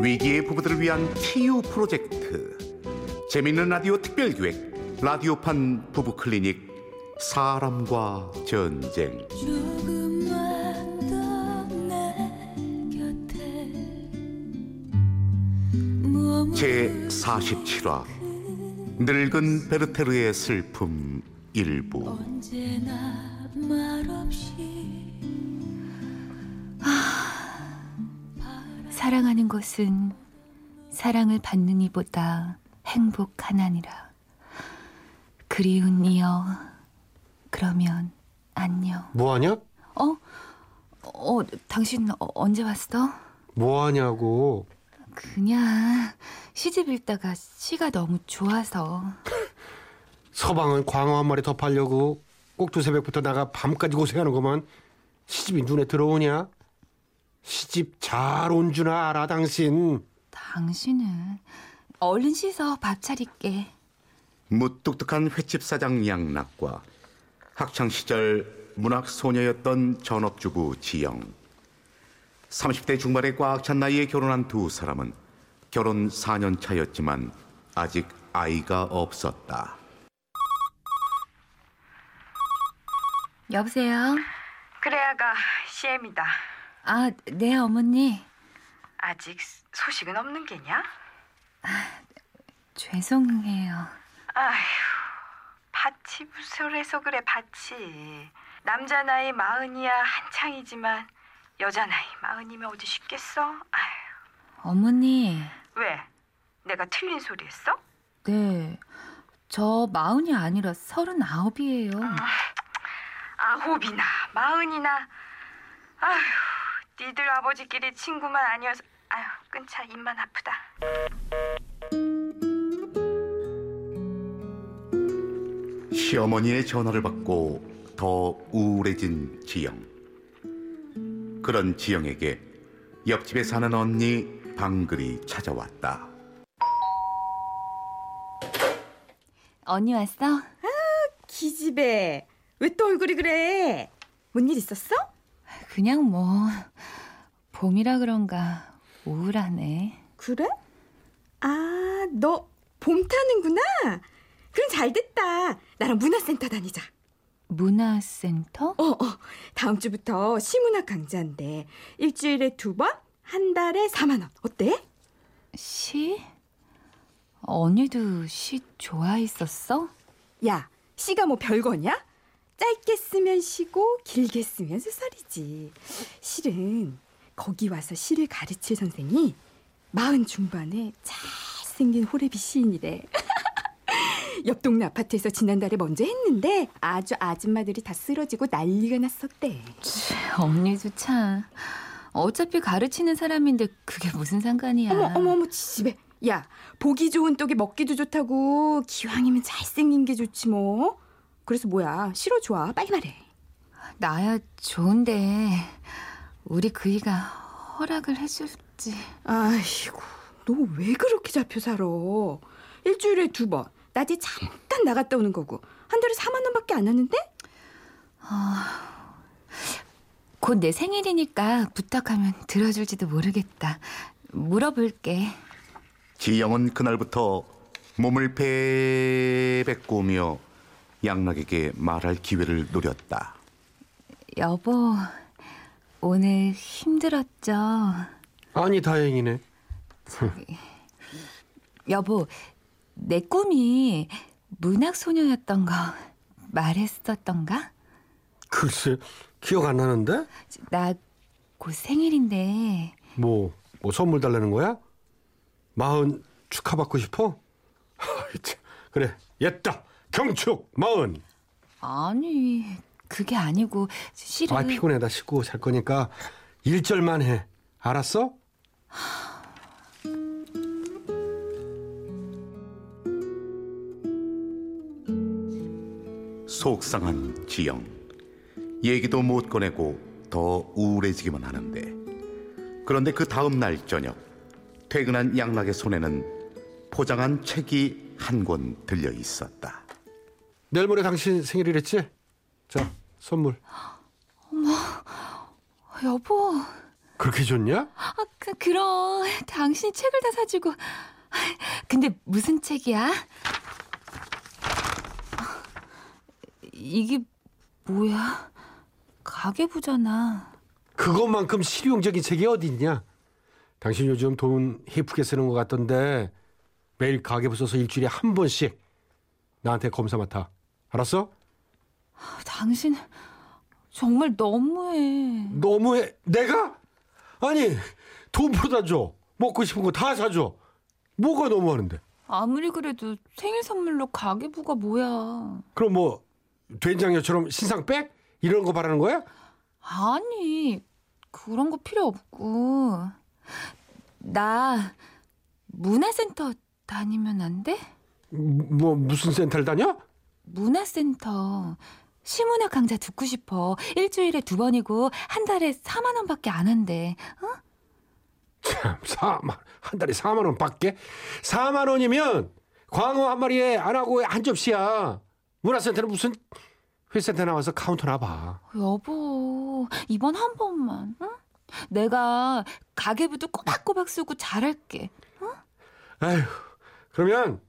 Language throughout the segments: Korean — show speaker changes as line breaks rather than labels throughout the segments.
위기의 부부들을 위한 TU 프로젝트. 재밌는 라디오 특별기획 라디오판 부부 클리닉 사람과 전쟁. 제 47화 늙은 베르테르의 슬픔 일부
사랑하는 것은 사랑을 받는 이보다 행복하나니라. 그리운 이여, 그러면 안녕.
뭐하냐?
어? 어, 당신 어, 언제 왔어?
뭐하냐고.
그냥 시집 읽다가 시가 너무 좋아서.
서방은 광어 한 마리 더 팔려고 꼭두 새벽부터 나가 밤까지 고생하는 거만 시집이 눈에 들어오냐? 시집 잘 온 줄 알아 당신.
당신은 얼른 씻어 밥 차릴게.
무뚝뚝한 횟집 사장 양락과 학창 시절 문학 소녀였던 전업주부 지영. 30대 중반에 꽉찬 나이에 결혼한 두 사람은 결혼 4년 차였지만 아직 아이가 없었다.
여보세요?
그래야가 CM이다.
아, 네, 어머니.
아직 소식은 없는 게냐?
죄송해요.
아휴, 밭이 부설해서 그래, 밭이. 남자 나이 마흔이야 한창이지만 여자 나이 마흔이면 어디 쉽겠어? 아휴,
어머니,
왜? 내가 틀린 소리 했어?
네. 저 마흔이 아니라 서른아홉이에요.
아홉이나 마흔이나 아휴, 니들 아버지끼리 친구만 아니어서 아휴, 끊자 입만 아프다.
시어머니의 전화를 받고 더 우울해진 지영. 그런 지영에게 옆집에 사는 언니 방글이 찾아왔다.
언니 왔어?
기집애 왜 또 얼굴이 그래? 뭔 일 있었어?
그냥 뭐 봄이라 그런가 우울하네.
그래? 아 너 봄 타는구나. 그럼 잘 됐다. 나랑 문화센터 다니자.
문화센터?
어, 어. 다음 주부터 시문학 강좌인데 일주일에 두 번, 한 달에 4만 원. 어때?
시? 언니도 시 좋아했었어?
야, 시가 뭐 별거냐? 짧게 쓰면 시고 길게 쓰면 소설이지. 실은 거기 와서 시를 가르칠 선생이 마흔 중반에 잘생긴 호래비 시인이래. 옆 동네 아파트에서 지난달에 먼저 했는데 아주 아줌마들이 다 쓰러지고 난리가 났었대.
언니도 참 어차피 가르치는 사람인데 그게 무슨 상관이야.
어머 어머 어머 지집애. 야 보기 좋은 떡이 먹기도 좋다고 기왕이면 잘생긴 게 좋지 뭐. 그래서 뭐야 싫어 좋아 빨리 말해.
나야 좋은데 우리 그이가 허락을 해줄지.
아이고 너 왜 그렇게 잡혀 살아? 일주일에 두 번. 낮에 잠깐 나갔다 오는 거고 한 달에 4만 원밖에 안 하는데?
곧내 생일이니까 부탁하면 들어줄지도 모르겠다. 물어볼게.
지영은 그날부터 몸을 베베꾸며 양락에게 말할 기회를 노렸다.
여보, 오늘 힘들었죠?
아니 다행이네.
여보, 내 꿈이 문학 소녀였던 거 말했었던가?
글쎄 기억 안 나는데?
나 곧 생일인데
뭐, 뭐 선물 달라는 거야? 마흔 축하받고 싶어? 그래, 옛다. 경축 마흔.
아니 그게 아니고 실은
아, 피곤해. 나 씻고 잘 거니까 일절만 해. 알았어?
속상한 지영. 얘기도 못 꺼내고 더 우울해지기만 하는데. 그런데 그 다음 날 저녁, 퇴근한 양락의 손에는 포장한 책이 한 권 들려 있었다.
내일 모레 당신 생일이랬지? 자, 선물.
여보,
그렇게 좋냐?
아, 그, 그럼 당신이 책을 다 사주고. 근데 무슨 책이야? 이게 뭐야? 가계부잖아.
그것만큼 실용적인 책이 어디 있냐? 당신 요즘 돈 헤프게 쓰는 것 같던데 매일 가계부 써서 일주일에 한 번씩 나한테 검사 맡아. 알았어?
당신 정말 너무해.
너무해. 내가? 아니 돈 벌어다 줘. 먹고 싶은 거 다 사줘. 뭐가 너무하는데?
아무리 그래도 생일 선물로 가계부가 뭐야?
그럼 뭐 된장녀처럼 신상백 이런 거 바라는 거야?
아니 그런 거 필요 없고 나 문화센터 다니면 안 돼?
뭐 무슨 센터를 다녀?
문화센터 시문학 강좌 듣고 싶어 일주일에 두 번이고 한 달에 4만 원밖에 안 한대 어?
참 4만 한 달에 4만 원 밖에? 4만 원이면 광어 한 마리에 안 하고 한 접시야. 문화센터는 무슨 회센터 나와서 카운터나 봐.
여보 이번 한 번만 응? 내가 가계부도 꼬박꼬박 쓰고 잘할게
아휴 그러면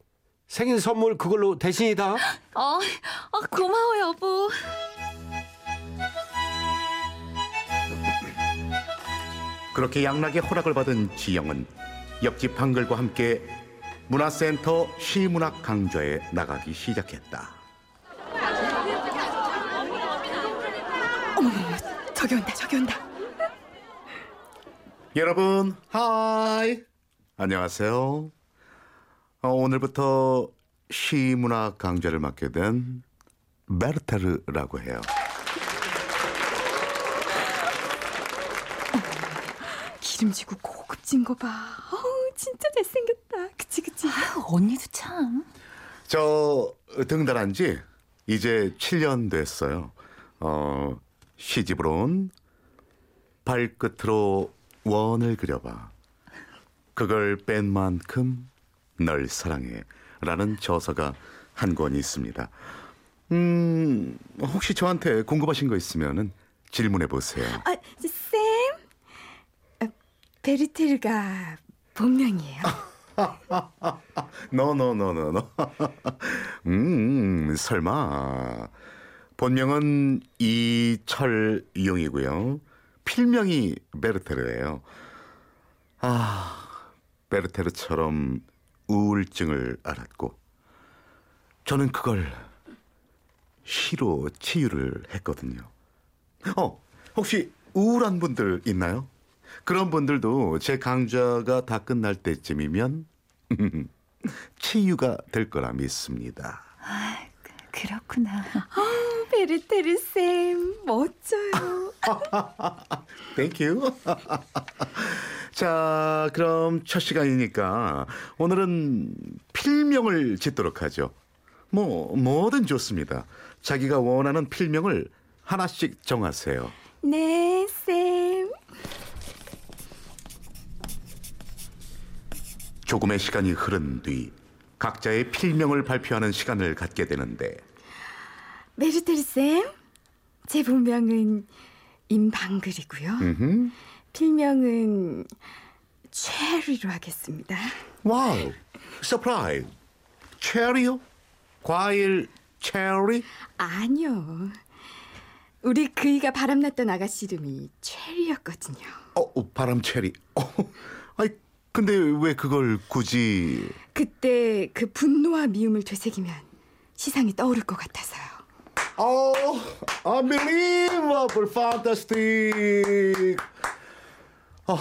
생일 선물 그걸로 대신이다.
어, 어 고마워 여보
그렇게 양락의 허락을 받은 지영은 옆집 한글과 함께 문화센터 시문학 강좌에 나가기 시작했다.
저기 온다, 저기 온다.
여러분, 하이. 안녕하세요. 어, 오늘부터 시문학 강좌를 맡게 된 베르테르라고 해요.
기름지고 고급진 거 봐. 어우, 진짜 잘생겼다. 그치, 그치.
아유, 언니도 참
저 등단한 지 이제 7년 됐어요. 어, 시집으로 온 발끝으로 원을 그려봐. 그걸 뺀 만큼 널 사랑해. 라는 저서가 한 권이 있습니다. 음, 혹시 저한테 궁금하신 거 있으면은 질문해 보세요.
아, 쌤? 아, 베르테르가 본명이에요.
노노노노노. 음, 설마. 본명은 이철용이고요. 필명이 베르테르예요. 아, 베르테르처럼 우울증을 앓았고 저는 그걸 시로 치유를 했거든요. 어, 혹시 우울한 분들 있나요? 그런 분들도 제 강좌가 다 끝날 때쯤이면 치유가 될 거라 믿습니다.
그렇구나
베르테르 쌤, 멋져요.
Thank you. 자, 그럼 첫 시간이니까 오늘은 필명을 짓도록 하죠. 뭐 뭐든 좋습니다. 자기가 원하는 필명을 하나씩 정하세요.
네, 쌤.
조금의 시간이 흐른 뒤 각자의 필명을 발표하는 시간을 갖게 되는데
베르테르 쌤, 제 본명은 임방글이고요.
음흠.
필명은 체리로 하겠습니다.
Wow, surprise. 체리요? 과일 체리?
아니요. 우리 그이가 바람났던 아가씨 이름이 체리였거든요.
어, 어, 바람 체리. 어, 아이, 근데 왜 그걸 굳이
그때 그 분노와 미움을 되새기면 시상이 떠오를 것 같아서요.
Oh, unbelievable, fantastic. 아,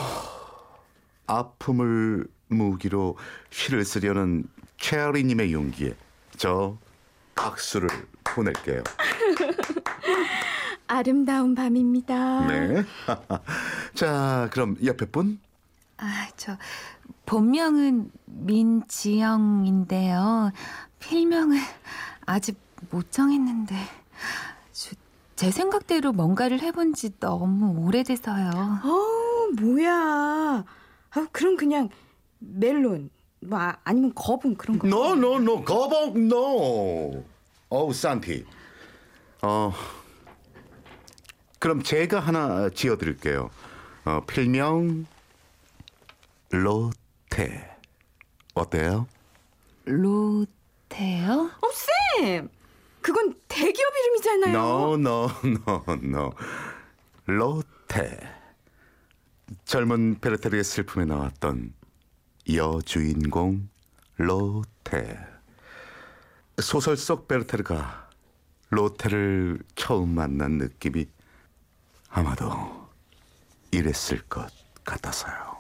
아픔을 무기로 시를 쓰려는 체리님의 용기에 저 박수를 보낼게요.
아름다운 밤입니다.
네. 자, 그럼 옆에 분?
아, 저 본명은 민지영인데요. 필명을 아직 못 정했는데 저, 제 생각대로 뭔가를 해본 지 너무 오래돼서요.
어, 뭐야. 아, 그럼 그냥 멜론, 뭐 아, 아니면 거북 그런 거.
No, no, no. 거북, no. 어우, 산티. 어, 그럼 제가 하나 지어드릴게요. 어, 필명 로테. 어때요?
로테요?
어, 쌤! 그건 대기업 이름이잖아요.
No, no, no, no. 로테. 젊은 베르테르의 슬픔에 나왔던 여주인공 로테. 소설 속 베르테르가 로테를 처음 만난 느낌이 아마도 이랬을 것 같아서요.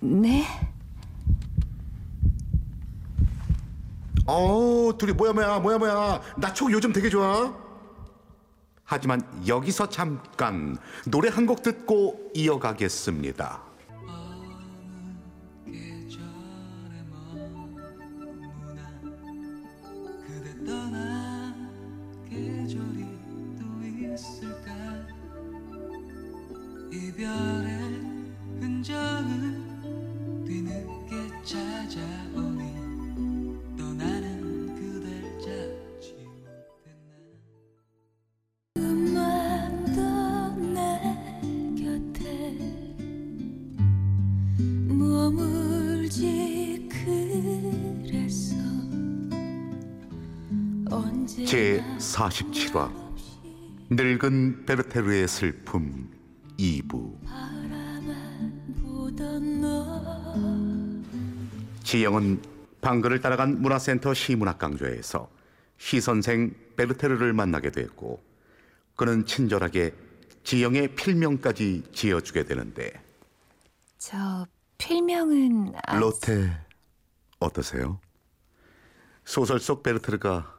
네.
어, 둘이 뭐야 뭐야 뭐야 뭐야. 나 촉 요즘 되게 좋아. 하지만 여기서 잠깐 노래 한 곡 듣고 이어가겠습니다. 제제 47화 늙은 베르테르의 슬픔 2부
보던 너
지영은 방글을 따라간 문화센터 시문학 강좌에서 시 선생 베르테르를 만나게 됐고 그는 친절하게 지영의 필명까지 지어주게 되는데
저 필명은 아직...
로테 어떠세요? 소설 속 베르테르가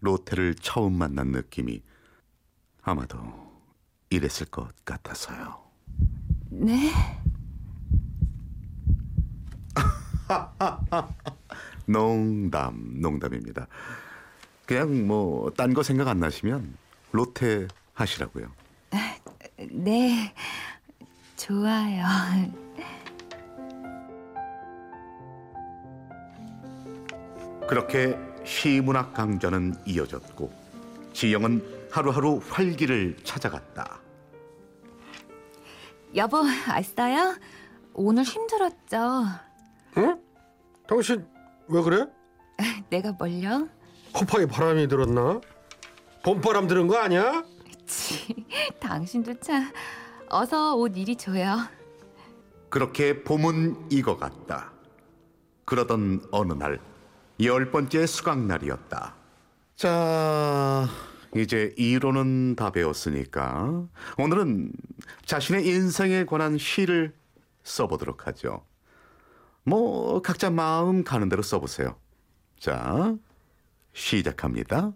로테를 처음 만난 느낌이 아마도 이랬을 것 같아서요.
네.
농담, 농담입니다. 그냥 뭐 딴 거 생각 안 나시면 로테 하시라고요.
네. 좋아요.
그렇게 시문학 강좌는 이어졌고 지영은 하루하루 활기를 찾아갔다.
여보, 왔어요? 오늘 힘들었죠?
응? 당신 왜 그래?
내가 뭘요?
허파에 바람이 들었나? 봄바람 들은 거 아니야?
치, 당신도 참. 어서 옷 이리 줘요.
그렇게 봄은 익어갔다. 그러던 어느 날 열 번째 수강 날이었다. 자, 이제 이론은 다 배웠으니까 오늘은 자신의 인생에 관한 시를 써보도록 하죠. 뭐 각자 마음 가는 대로 써보세요. 자, 시작합니다.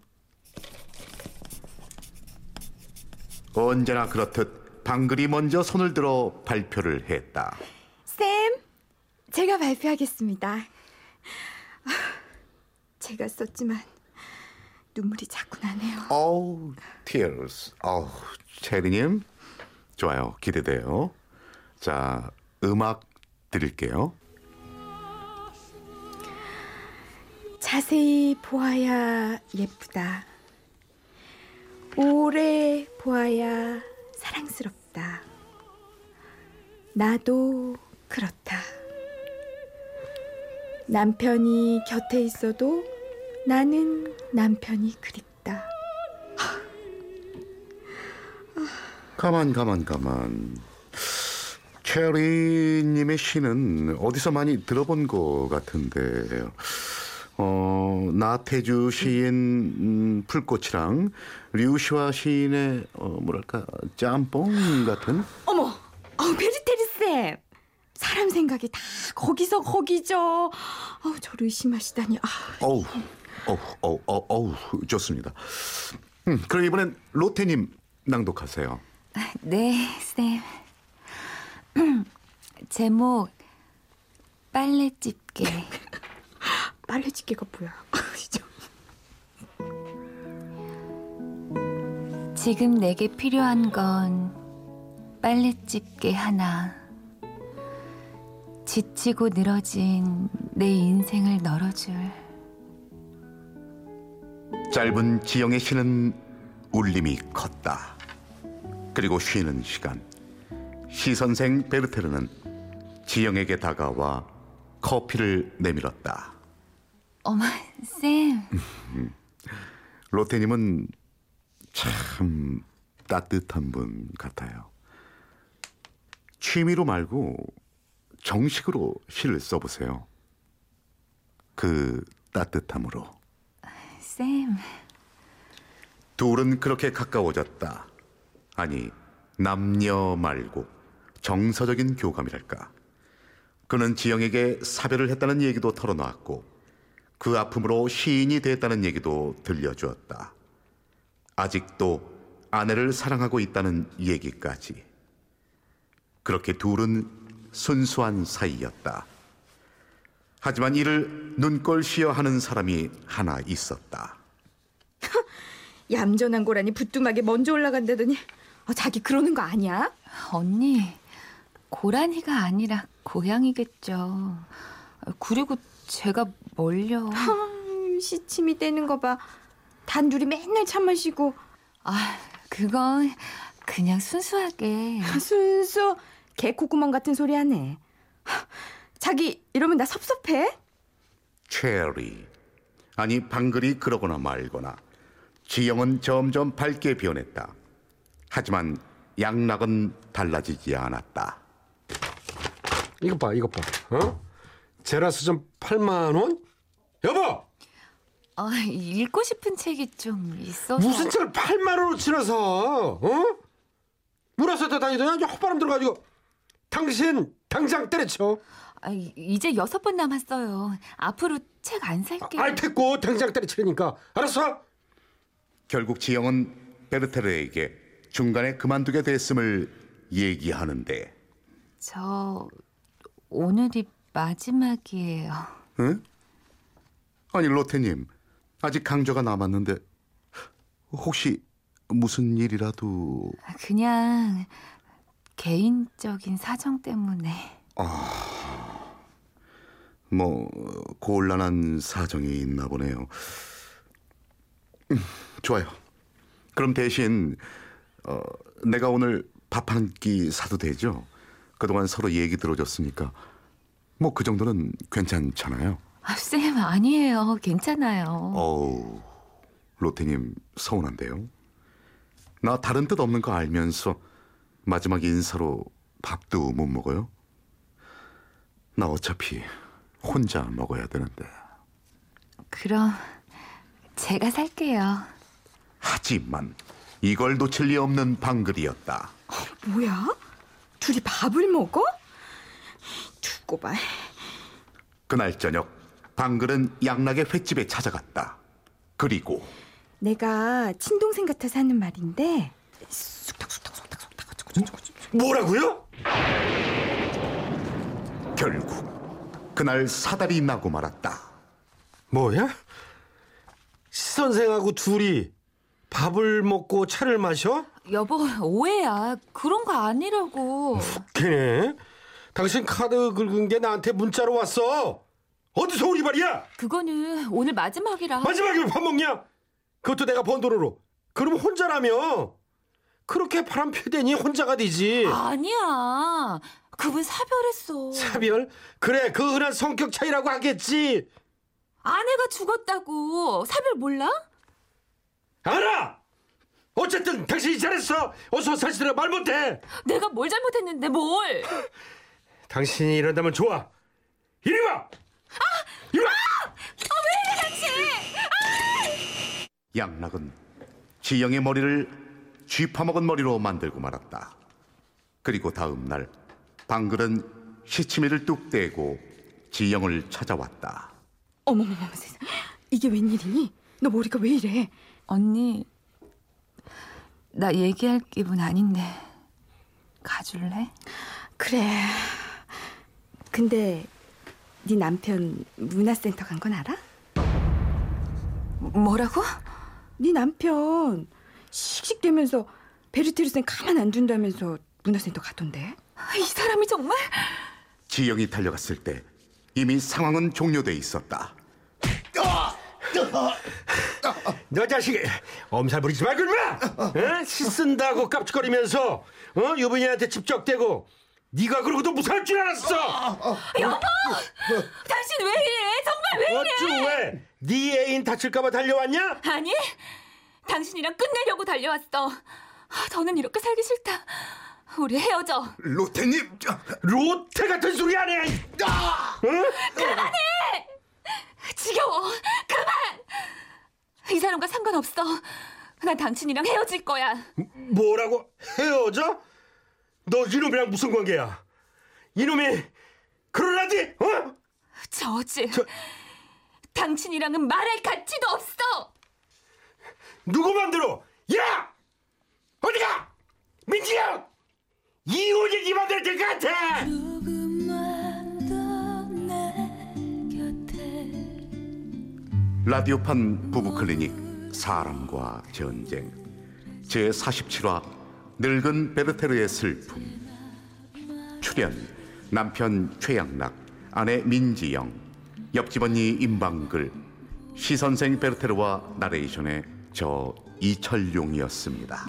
언제나 그렇듯 방글이 먼저 손을 들어 발표를 했다.
쌤, 제가 발표하겠습니다. 아, 제가 썼지만 눈물이 자꾸 나네요.
어우, tears. 어우, 체리님. 좋아요. 기대돼요. 자, 음악 드릴게요.
자세히 보아야 예쁘다. 오래 보아야 사랑스럽다. 나도 그렇다. 남편이 곁에 있어도 나는 남편이 그립다.
가만, 가만, 가만. 체리님의 시는 어디서 많이 들어본 것 같은데, 어, 나태주 시인 음, 풀꽃이랑 류시화 시인의 어, 뭐랄까 짬뽕 같은
어머, 어, 쌤. 사람 생각이 다 거기서 거기죠. 어, 저를 의심하시다니. 아,
어우, 어우, 어우, 어우, 어우, 좋습니다. 음, 그럼 이번엔 로테님 낭독하세요.
네, 쌤. 제목 빨래 집게.
빨래집게가 뭐야? 진짜.
지금 내게 필요한 건 빨래 집게 하나. 지치고 늘어진 내 인생을 널어줄
짧은 지영의 쉬는 울림이 컸다. 그리고 쉬는 시간, 시 선생 베르테르는 지영에게 다가와 커피를 내밀었다.
어머, 쌤.
로테님은 참 따뜻한 분 같아요. 취미로 말고 정식으로 시를 써보세요. 그 따뜻함으로.
쌤.
둘은 그렇게 가까워졌다. 아니, 남녀 말고 정서적인 교감이랄까. 그는 지영에게 사별을 했다는 얘기도 털어놓았고 그 아픔으로 시인이 됐다는 얘기도 들려주었다. 아직도 아내를 사랑하고 있다는 얘기까지. 그렇게 둘은 순수한 사이였다. 하지만 이를 눈꼴시어 하는 사람이 하나 있었다.
얌전한 고라니 부뚜막에 먼저 올라간다더니 어, 자기 그러는 거 아니야?
언니, 고라니가 아니라 고양이겠죠. 그리고 제가?
음, 시침이 떼는 거 봐. 단둘이 맨날 차 마시고
아, 그건 그냥 순수하게.
순수 개코구멍 같은 소리 하네. 하, 자기 이러면 나 섭섭해?
체리. 아니 방글이 그러거나 말거나 지영은 점점 밝게 변했다. 하지만 양락은 달라지지 않았다.
이것 봐, 이것 봐. 어? 제라스전 8만 원? 여보,
아, 읽고 싶은 책이 좀 있어서.
무슨 책을 8만 원으로 치러서? 어? 문화센터 다니더니 헛바람 들어가지고 당신 당장 때려쳐.
아, 이제 여섯 번 남았어요. 앞으로 책 안 살게요.
알 됐고 당장 때려치니까 알았어?
결국 지영은 베르테르에게 중간에 그만두게 됐음을 얘기하는데
저 오늘이 마지막이에요.
응? 아니 로테님 아직 강조가 남았는데 혹시 무슨 일이라도
그냥 개인적인 사정 때문에.
뭐 곤란한 사정이 있나 보네요. 음, 좋아요. 그럼 대신 어, 내가 오늘 밥 한 끼 사도 되죠? 그동안 서로 얘기 들어줬으니까 뭐 그 정도는 괜찮잖아요.
아, 쌤 아니에요. 괜찮아요.
어우, 로테님 서운한데요. 나 다른 뜻 없는 거 알면서 마지막 인사로 밥도 못 먹어요? 나 어차피 혼자 먹어야 되는데.
그럼 제가 살게요.
하지만 이걸 놓칠 리 없는 방글이었다.
뭐야? 둘이 밥을 먹어? 두고 봐.
그날 저녁 방글은 양락의 횟집에 찾아갔다. 그리고
내가 친동생 같아서 하는 말인데
뭐라고요?
결국 그날 사달이 나고 말았다.
뭐야? 시 선생하고 둘이 밥을 먹고 차를 마셔?
여보 오해야. 그런 거 아니라고.
걔네 당신 카드 긁은 게 나한테 문자로 왔어 어디서 오리 말이야
그거는 오늘 마지막이라.
마지막에 밥 먹냐 그것도 내가 번 돈으로 그럼 혼자라며 그렇게 바람 피대니 혼자가 되지.
아니야. 그분 사별했어.
차별? 그래 그 흔한 성격 차이라고 하겠지.
아내가 죽었다고. 사별 몰라?
알아! 어쨌든 당신이 잘했어. 어서 사실은 말 못해.
내가 뭘 잘못했는데 뭘?
당신이 이런다면 좋아. 이리 와! 이리 와!
양락은 지영의 머리를 쥐 파먹은 머리로 만들고 말았다. 그리고 다음 날 방글은 시치미를 뚝 떼고 지영을 찾아왔다.
어머머머 세상 이게 웬일이니? 너 머리가 왜 이래?
언니, 나 얘기할 기분 아닌데 가줄래?
그래. 근데 네 남편 문화센터 간 건 알아?
뭐라고?
네 남편 씩씩대면서 베르테르센 가만 안 둔다면서 문화센터 가던데.
이 사람이 정말
지영이 달려갔을 때 이미 상황은 종료돼 있었다.
너 자식 엄살 부리지 말고 임마 어? 씻쓴다고 깝죽거리면서 어? 유부녀한테 집적대고 네가 그러고도 무사할 줄 알았어
당신 왜 이래? 정말 왜
어쭈 왜? 네 애인 다칠까봐 달려왔냐?
아니, 당신이랑 끝내려고 달려왔어. 아, 더는 이렇게 살기 싫다. 우리 헤어져.
로테님, 저,
로테 같은 소리 안 해!
지겨워. 그만. 이 사람과 상관없어. 난 당신이랑 헤어질 거야.
뭐라고? 헤어져? 너 이놈이랑 무슨 관계야? 이놈이 그러라지? 어?
저지. 당신이랑은 말할 가치도 없어.
누구 맘대로? 야! 어디가? 민지야! 이혼이 네 맘대로 될 것 같아!
조금만 더내 곁에
라디오판 부부 클리닉 사람과 전쟁 제 47화 늙은 베르테르의 슬픔 출연 남편 최양락 아내 민지영 옆집 언니 임방글 시선생 베르테르와 나레이션의 저 이철용이었습니다.